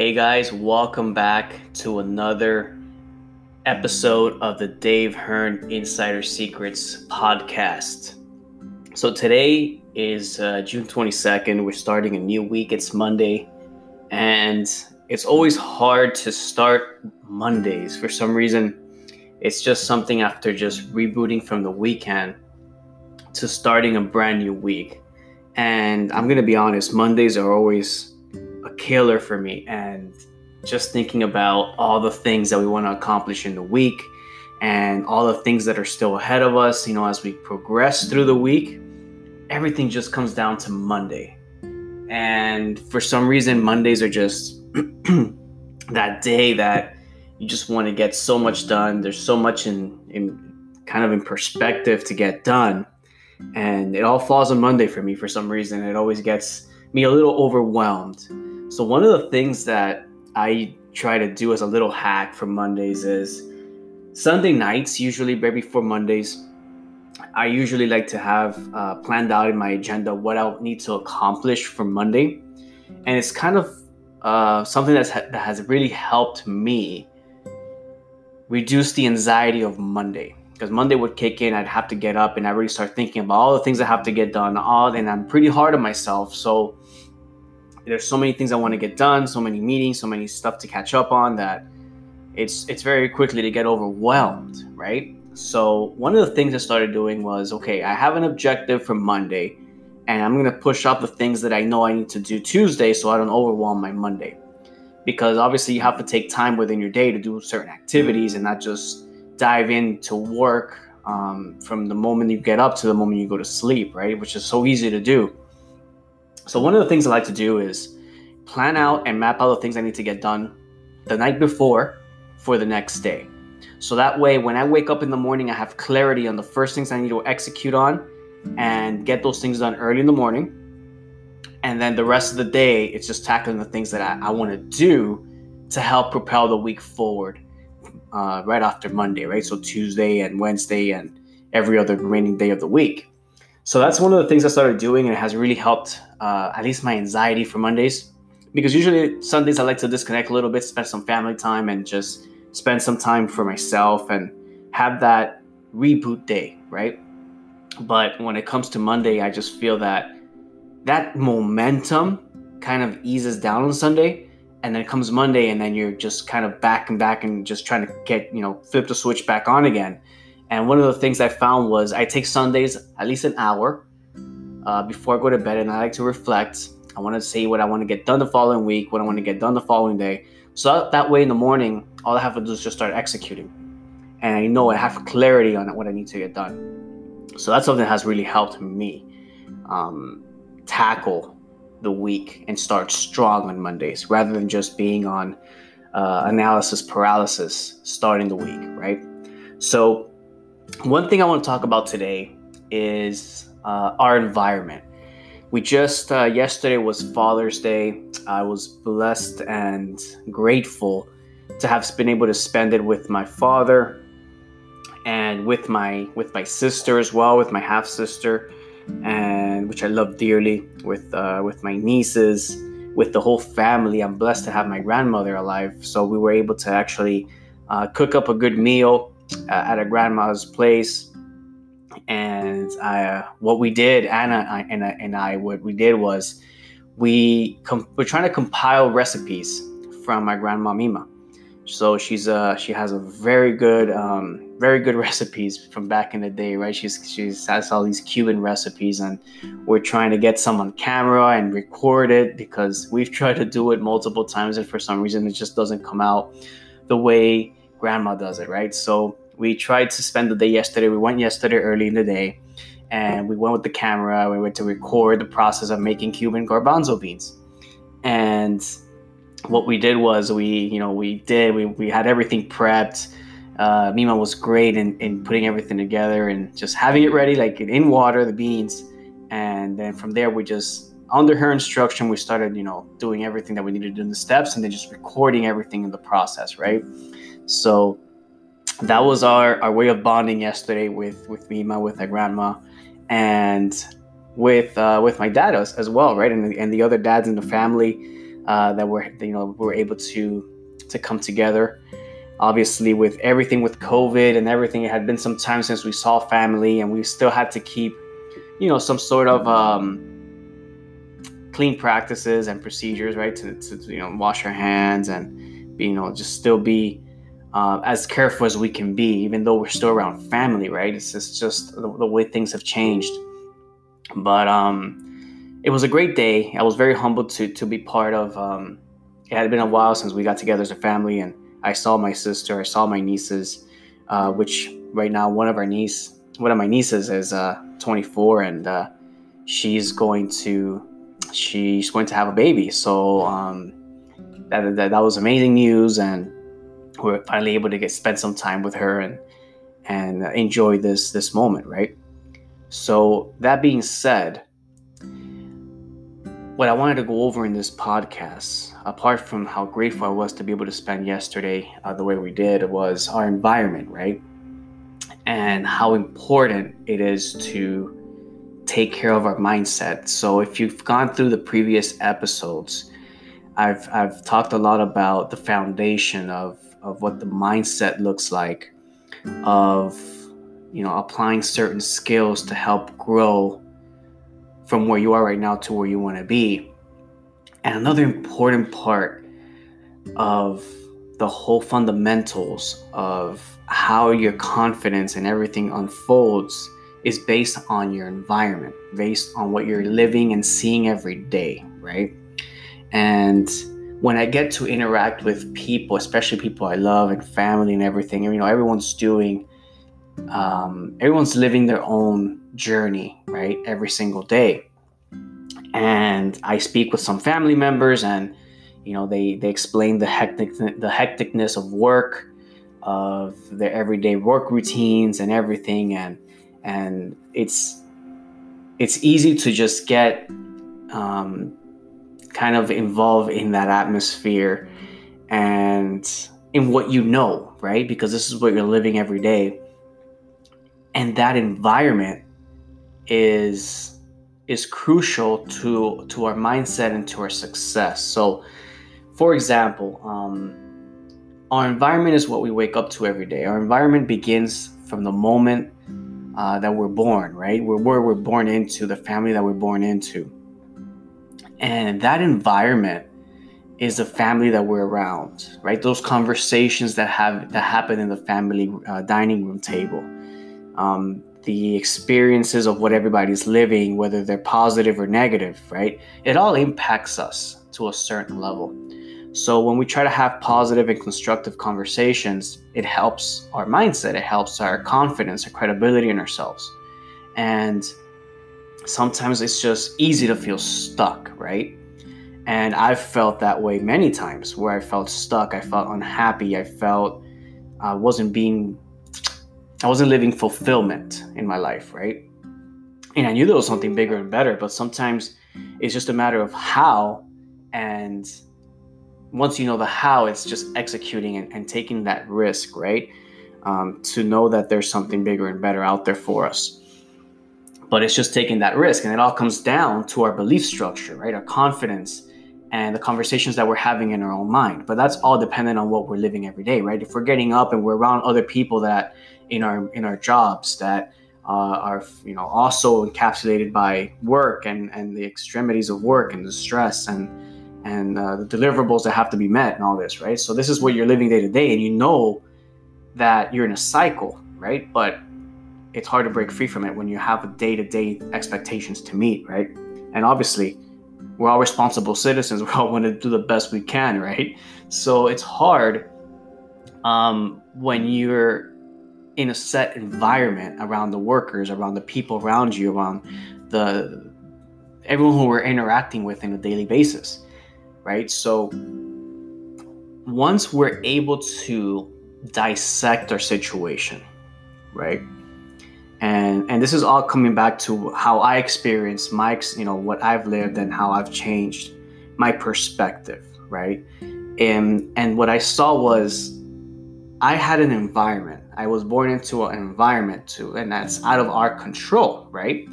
Hey guys, welcome back to another episode of the Dave Hearn Insider Secrets podcast. So today is uh, June 22nd. We're starting a new week. It's Monday, and it's always hard to start Mondays. For some reason, it's just something after just rebooting from the weekend to starting a brand new week. And I'm going to be honest, Mondays are always a killer for me. And just thinking about all the things that we want to accomplish in the week and all the things that are still ahead of us, you know, as we progress through the week, everything just comes down to Monday. And for some reason, Mondays are just that day that you just want to get so much done. There's so much in, in kind of in perspective to get done. And it all falls on Monday for me for some reason. It always gets me a little overwhelmed. So one of the things that I try to do as a little hack for Mondays is Sunday nights, usually right before Mondays, I usually like to have uh, planned out in my agenda what I'll need to accomplish for Monday. And it's kind of uh, something that's ha- that has really helped me reduce the anxiety of Monday. Because Monday would kick in, I'd have to get up and I really start thinking about all the things I have to get done. All and I'm pretty hard on myself. So there's so many things I want to get done, so many meetings, so many stuff to catch up on that it's it's very quickly to get overwhelmed, right? So one of the things I started doing was okay, I have an objective for Monday, and I'm gonna push up the things that I know I need to do Tuesday so I don't overwhelm my Monday. Because obviously you have to take time within your day to do certain activities and not just dive into work um, from the moment you get up to the moment you go to sleep, right? Which is so easy to do. So one of the things I like to do is plan out and map out the things I need to get done the night before for the next day. So that way, when I wake up in the morning, I have clarity on the first things I need to execute on and get those things done early in the morning. And then the rest of the day, it's just tackling the things that I, I want to do to help propel the week forward uh, right after Monday, right? So Tuesday and Wednesday and every other remaining day of the week. So that's one of the things I started doing, and it has really helped uh, at least my anxiety for Mondays. Because usually Sundays I like to disconnect a little bit, spend some family time, and just spend some time for myself and have that reboot day, right? But when it comes to Monday, I just feel that that momentum kind of eases down on Sunday, and then comes Monday, and then you're just kind of back and back and just trying to get you know flip the switch back on again and one of the things I found was I take Sundays at least an hour uh, before I go to bed, and I like to reflect. I want to say what I want to get done the following week, what I want to get done the following day. So that way in the morning, all I have to do is just start executing. And I know I have clarity on what I need to get done. So that's something that has really helped me um, tackle the week and start strong on Mondays rather than just being on uh, analysis paralysis starting the week, right? So one thing I want to talk about today is uh, our environment. We just, uh, yesterday was Father's Day. I was blessed and grateful to have been able to spend it with my father and with my with my sister as well, with my half sister, and which I love dearly, with uh, with my nieces, with the whole family. I'm blessed to have my grandmother alive, so we were able to actually uh, cook up a good meal uh, at a grandma's place. And I, uh, what we did, Anna and I, and I, what we did was we com- we're trying to compile recipes from my grandma Mima. So she's uh she has a very good um, very good recipes from back in the day, right? She's she's has all these Cuban recipes, and we're trying to get some on camera and record it because we've tried to do it multiple times, and for some reason it just doesn't come out the way grandma does it, right? So we tried to spend the day yesterday. We went yesterday early in the day and we went with the camera. We went to record the process of making Cuban garbanzo beans. And what we did was we, you know, we did, we, we had everything prepped. Uh, Mima was great in, in putting everything together and just having it ready, like in water, the beans. And then from there, we just, under her instruction, we started, you know, doing everything that we needed to do in the steps and then just recording everything in the process, right? So that was our, our way of bonding yesterday with with Mima, with my grandma, and with uh, with my dad as, as well, right? And, and the other dads in the family. uh, that we're you know we're able to to come together. Obviously, with everything with COVID and everything, it had been some time since we saw family, and we still had to keep you know some sort of um, clean practices and procedures, right? To, to you know wash our hands and you know just still be uh, as careful as we can be, even though we're still around family, right? It's just, just the, the, way things have changed. But um, it was a great day. I was very humbled to to be part of. Um, it had been a while since we got together as a family, and I saw my sister, I saw my nieces, uh, which right now one of our niece, one of my nieces is uh, 24, and uh, she's going to she's going to have a baby. So um, that, that that was amazing news, and we are finally able to get spend some time with her and and enjoy this this moment, right? So that being said, what I wanted to go over in this podcast, apart from how grateful I was to be able to spend yesterday uh, the way we did, was our environment, right? And how important it is to take care of our mindset. So if you've gone through the previous episodes, I've I've talked a lot about the foundation of of what the mindset looks like, of you know applying certain skills to help grow from where you are right now to where you want to be. And another important part of the whole fundamentals of how your confidence and everything unfolds is based on your environment, based on what you're living and seeing every day, right? And when I get to interact with people, especially people I love and family and everything, you know, everyone's doing, um, everyone's living their own journey, right? Every single day. And I speak with some family members, and you know, they they explain the hectic the hecticness of work, of their everyday work routines and everything, and and it's it's easy to just get um, kind of involve in that atmosphere and in what you know, right? Because this is what you're living every day. And that environment is is crucial to to our mindset and to our success. So, for example, um, our environment is what we wake up to every day. Our environment begins from the moment uh, that we're born, right? We're where we're born into, the family that we're born into. And that environment is the family that we're around, right? Those conversations that have that happen in the family uh, dining room table, um, the experiences of what everybody's living, whether they're positive or negative, right? It all impacts us to a certain level. So when we try to have positive and constructive conversations, it helps our mindset, it helps our confidence, our credibility in ourselves. And sometimes it's just easy to feel stuck, right? And I've felt that way many times where I felt stuck, I felt unhappy, I felt I wasn't being, I wasn't living fulfillment in my life, right? And I knew there was something bigger and better, but sometimes it's just a matter of how. And once you know the how, it's just executing and, and taking that risk, right? Um, to know that there's something bigger and better out there for us but it's just taking that risk. And it all comes down to our belief structure right? Our confidence and the conversations that we're having in our own mind. But that's all dependent on what we're living every day right? If we're getting up and we're around other people that in our in our jobs that uh, are you know also encapsulated by work and and the extremities of work and the stress and and uh, the deliverables that have to be met and all this right? So this is what you're living day to day and you know that you're in a cycle right? But it's hard to break free from it when you have day-to-day expectations to meet, right? And obviously, we're all responsible citizens. We all want to do the best we can, right? So it's hard um, when you're in a set environment around the workers, around the people around you, around the everyone who we're interacting with on a daily basis, right? So once we're able to dissect our situation, right? And and this is all coming back to how i experienced my you know what i've lived and how i've changed my perspective right? And and what i saw was i had an environment. I was born into an environment too and that's out of our control right?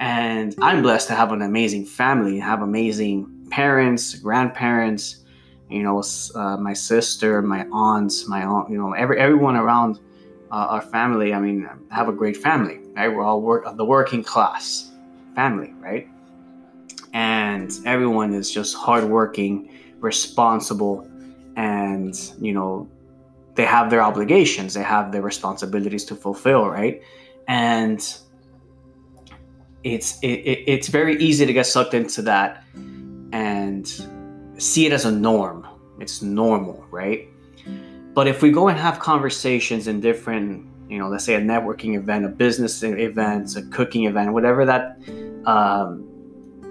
And i'm blessed to have an amazing family have amazing parents, grandparents, you know, uh, my sister, my aunts, my aunt, you know, every everyone around Uh, our family. I mean, have a great family, right? We're all work the working class family, right? And everyone is just hardworking, responsible, and you know, they have their obligations, they have their responsibilities to fulfill, right? And it's it, it, it's very easy to get sucked into that and see it as a norm. It's normal, right? But if we go and have conversations in different, you know, let's say a networking event, a business event, a cooking event, whatever that um,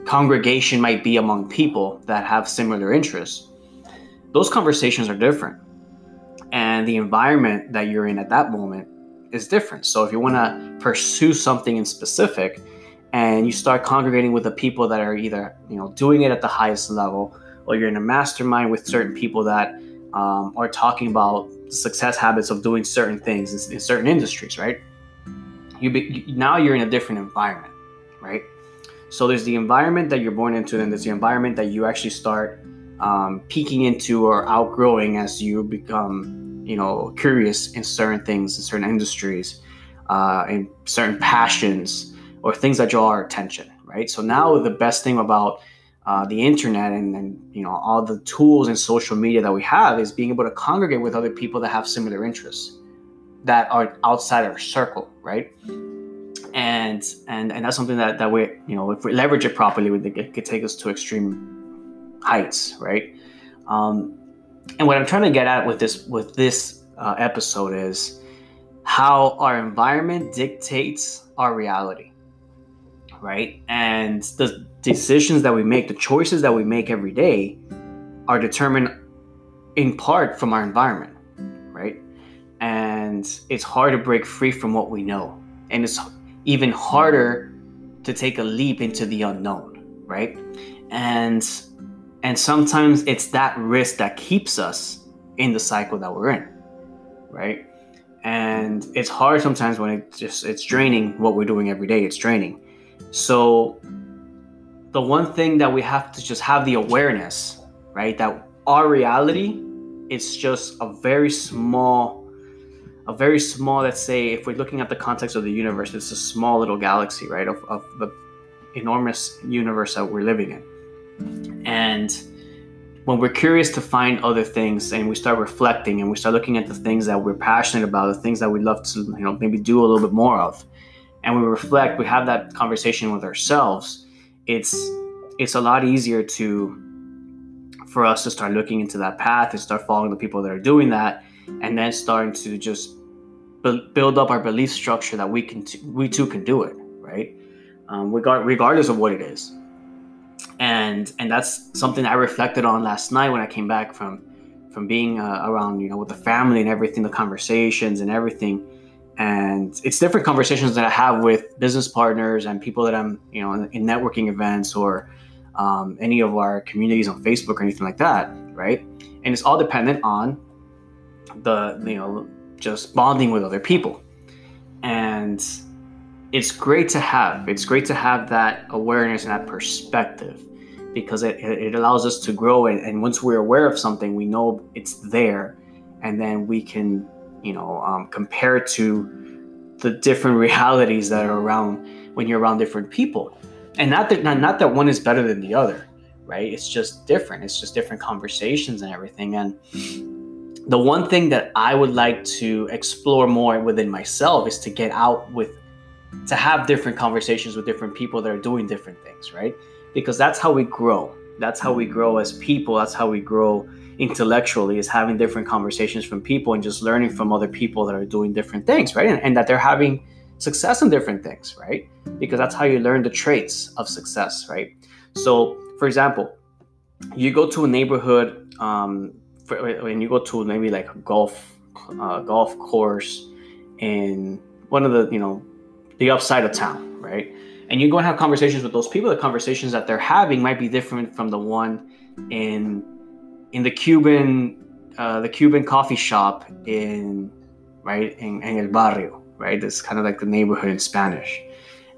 congregation might be among people that have similar interests, those conversations are different. And the environment that you're in at that moment is different. So if you want to pursue something in specific, and you start congregating with the people that are either you know doing it at the highest level or you're in a mastermind with certain people that um, are talking about success habits of doing certain things in, in certain industries right you be, now you're in a different environment right so there's the environment that you're born into and there's the environment that you actually start um, peeking into or outgrowing as you become you know curious in certain things in certain industries uh, in certain passions or things that draw our attention, right? So now the best thing about uh, the internet and, and you know all the tools and social media that we have is being able to congregate with other people that have similar interests that are outside our circle, right? And and and that's something that that we you know if we leverage it properly, it could take us to extreme heights, right? Um, and what I'm trying to get at with this with this uh, episode is how our environment dictates our reality right? And the decisions that we make, the choices that we make every day are determined in part from our environment, right? And it's hard to break free from what we know. And it's even harder to take a leap into the unknown, right? And and sometimes it's that risk that keeps us in the cycle that we're in, right? And it's hard sometimes when it just it's draining what we're doing every day. It's draining. So the one thing that we have to just have the awareness, right, that our reality is just a very small, a very small, let's say, if we're looking at the context of the universe, it's a small little galaxy, right, of, of the enormous universe that we're living in. And when we're curious to find other things and we start reflecting and we start looking at the things that we're passionate about, the things that we love to, you know, maybe do a little bit more of, and we reflect, we have that conversation with ourselves, it's it's a lot easier to for us to start looking into that path and start following the people that are doing that, and then starting to just build up our belief structure that we can t- we too can do it, right? Um, regard, regardless of what it is, and and that's something I reflected on last night when I came back from from being uh, around you know with the family and everything, the conversations and everything and it's different conversations that I have with business partners and people that I'm, you know, in, in networking events or um, any of our communities on Facebook or anything like that, right? And it's all dependent on the, you know, just bonding with other people, and it's great to have. It's great to have that awareness and that perspective because it, it allows us to grow and, and once we're aware of something, we know it's there, and then we can you know um, compared to the different realities that are around when you're around different people. And not that not, not that one is better than the other right? It's just different. It's just different conversations and everything. And the one thing that i would like to explore more within myself is to get out with to have different conversations with different people that are doing different things right? Because that's how we grow that's how we grow as people that's how we grow intellectually is having different conversations from people and just learning from other people that are doing different things, right? And, and, that they're having success in different things, right? Because that's how you learn the traits of success, right? So, for example, you go to a neighborhood, um, when you go to maybe like a golf uh, golf course in one of the you know the upside of town, right? And you go and have conversations with those people. The conversations that they're having might be different from the one in in the Cuban uh, the Cuban coffee shop in right in, in El Barrio, right? That's kind of like the neighborhood in Spanish.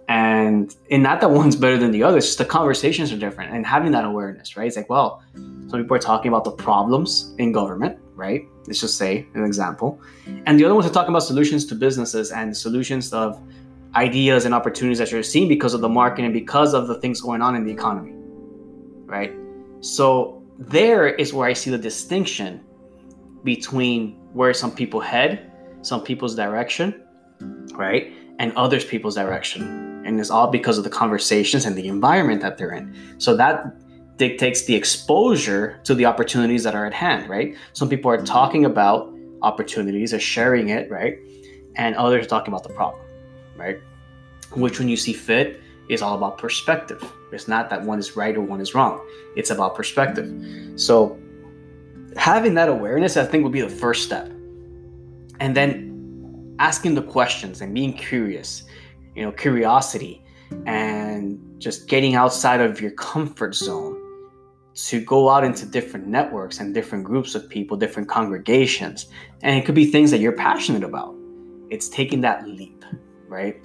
And and not that one's better than the other, it's just the conversations are different and having that awareness, right? It's like, well, some people are talking about the problems in government, right? Let's just say an example. And the other ones are talking about solutions to businesses and solutions of ideas and opportunities that you're seeing because of the market and because of the things going on in the economy, right? So there is where I see the distinction between where some people head, some people's direction, right, and others people's direction. And it's all because of the conversations and the environment that they're in. So that dictates the exposure to the opportunities that are at hand, right? Some people are talking about opportunities, are sharing it, right? And others are talking about the problem, right? Which, when you see fit, is all about perspective. It's not that one is right or one is wrong. It's about perspective. So, having that awareness, I think, would be the first step. And then asking the questions and being curious, you know, curiosity and just getting outside of your comfort zone to go out into different networks and different groups of people, different congregations. And it could be things that you're passionate about. It's taking that leap, right?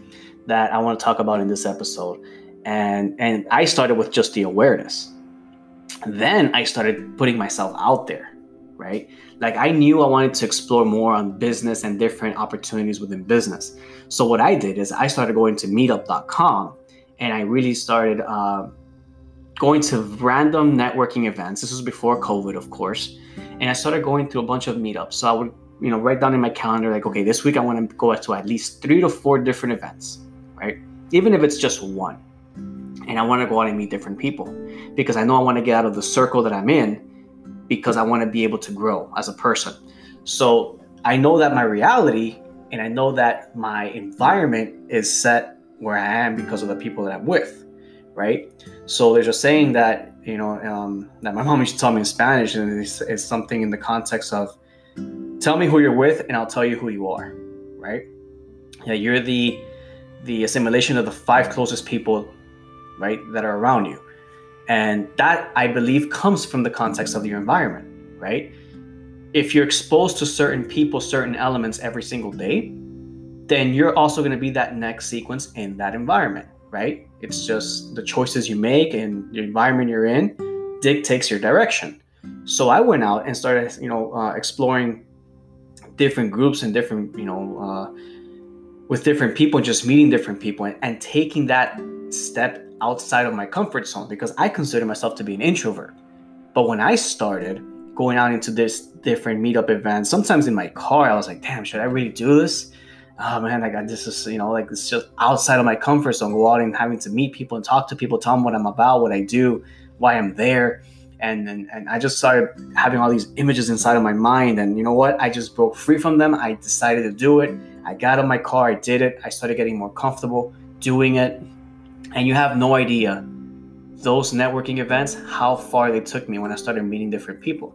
That I want to talk about in this episode. And and I started with just the awareness. Then I started putting myself out there, right? Like I knew I wanted to explore more on business and different opportunities within business. So what I did is I started going to meetup.com and I really started uh, going to random networking events. This was before COVID, of course. And I started going to a bunch of meetups. So I would, you know, write down in my calendar, like, okay, this week I want to go to at least three to four different events, right? Even if it's just one. And I want to go out and meet different people because I know I want to get out of the circle that I'm in because I want to be able to grow as a person. So I know that my reality and I know that my environment is set where I am because of the people that I'm with right? So there's a saying that you know um, that my mom used to tell me in Spanish, and it's, it's something in the context of tell me who you're with, and I'll tell you who you are, right? Yeah, you're the the assimilation of the five closest people, right, that are around you, and that I believe comes from the context of your environment, right? If you're exposed to certain people, certain elements every single day, then you're also going to be that next sequence in that environment right? It's just the choices you make and the environment you're in dictates your direction. So I went out and started, you know, uh, exploring different groups and different, you know, uh, with different people, just meeting different people and, and taking that step outside of my comfort zone because I consider myself to be an introvert. But when I started going out into this different meetup events, sometimes in my car, I was like, damn, should I really do this? oh man, like this is you know like it's just outside of my comfort zone. Go out and having to meet people and talk to people, tell them what I'm about, what I do, why I'm there, and and, and I just started having all these images inside of my mind. And you know what? I just broke free from them. I decided to do it. I got in my car. I did it. I started getting more comfortable doing it. And you have no idea those networking events how far they took me when I started meeting different people.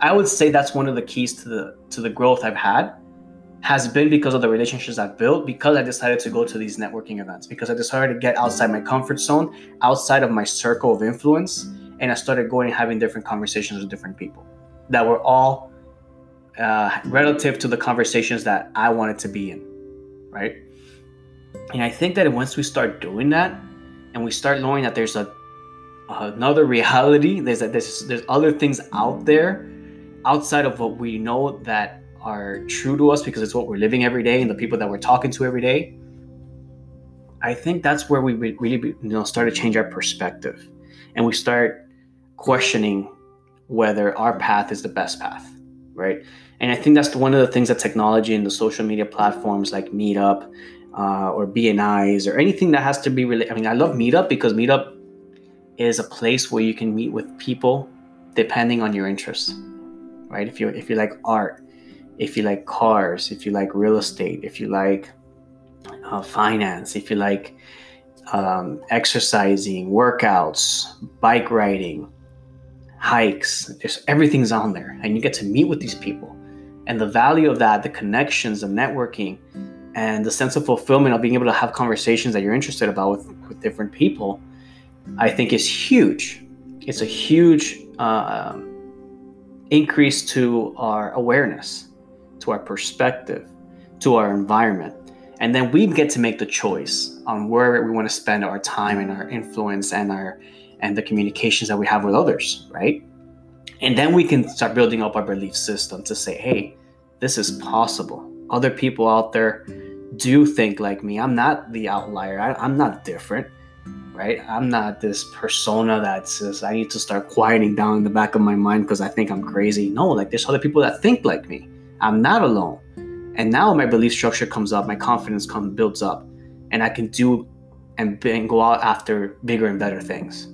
I would say that's one of the keys to the to the growth I've had has been because of the relationships I've built, because I decided to go to these networking events, because I decided to get outside my comfort zone, outside of my circle of influence, and I started going and having different conversations with different people that were all uh, relative to the conversations that I wanted to be in, right? And I think that once we start doing that, and we start knowing that there's a another reality, there's that there's there's other things out there outside of what we know that are true to us because it's what we're living every day and the people that we're talking to every day, I think that's where we really you know start to change our perspective, and we start questioning whether our path is the best path, right? And I think that's one of the things that technology and the social media platforms like Meetup uh, or BNIs or anything that has to be really. I mean, I love Meetup because Meetup is a place where you can meet with people depending on your interests, right? If you if you like art, if you like cars, if you like real estate, if you like uh, finance, if you like um, exercising, workouts, bike riding, hikes, there's everything's on there, and you get to meet with these people. And the value of that, the connections, the networking, and the sense of fulfillment of being able to have conversations that you're interested about with, with different people, I think is huge. It's a huge uh, increase to our awareness to our perspective, to our environment. And then we get to make the choice on where we want to spend our time and our influence and our and the communications that we have with others, right? And then we can start building up our belief system to say, hey, this is possible. Other people out there do think like me. I'm not the outlier. I, am not different, right? I'm not this persona that says I need to start quieting down in the back of my mind because I think I'm crazy. No, like there's other people that think like me. I'm not alone. And now my belief structure comes up, my confidence comes builds up, and I can do and, and go out after bigger and better things.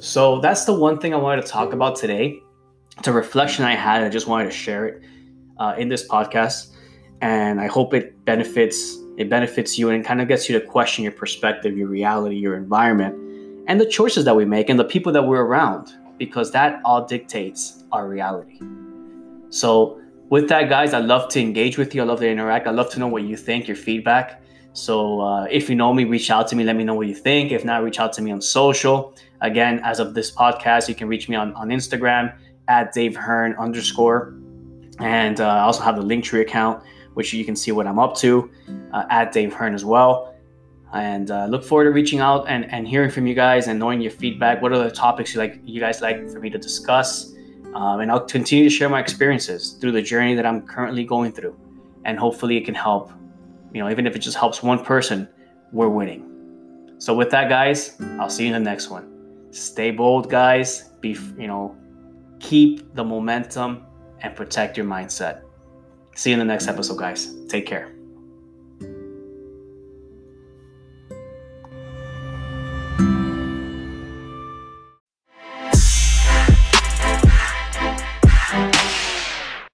So that's the one thing I wanted to talk about today. It's a reflection I had. I just wanted to share it uh, in this podcast, and I hope it benefits it benefits you and kind of gets you to question your perspective, your reality, your environment, and the choices that we make and the people that we're around, because that all dictates our reality. So with that, guys, I love to engage with you. I love to interact. I love to know what you think, your feedback. So uh, if you know me, reach out to me. Let me know what you think. If not, reach out to me on social. Again, as of this podcast, you can reach me on, on Instagram at Dave Hearn underscore. And uh, I also have the Linktree account, which you can see what I'm up to uh, at Dave Hearn as well. And uh, look forward to reaching out and, and hearing from you guys and knowing your feedback. What are the topics you like you guys like for me to discuss? Um, and I'll continue to share my experiences through the journey that I'm currently going through. And hopefully it can help, you know, even if it just helps one person, we're winning. So with that, guys, I'll see you in the next one. Stay bold, guys. Be, you know, keep the momentum and protect your mindset. See you in the next episode, guys. Take care.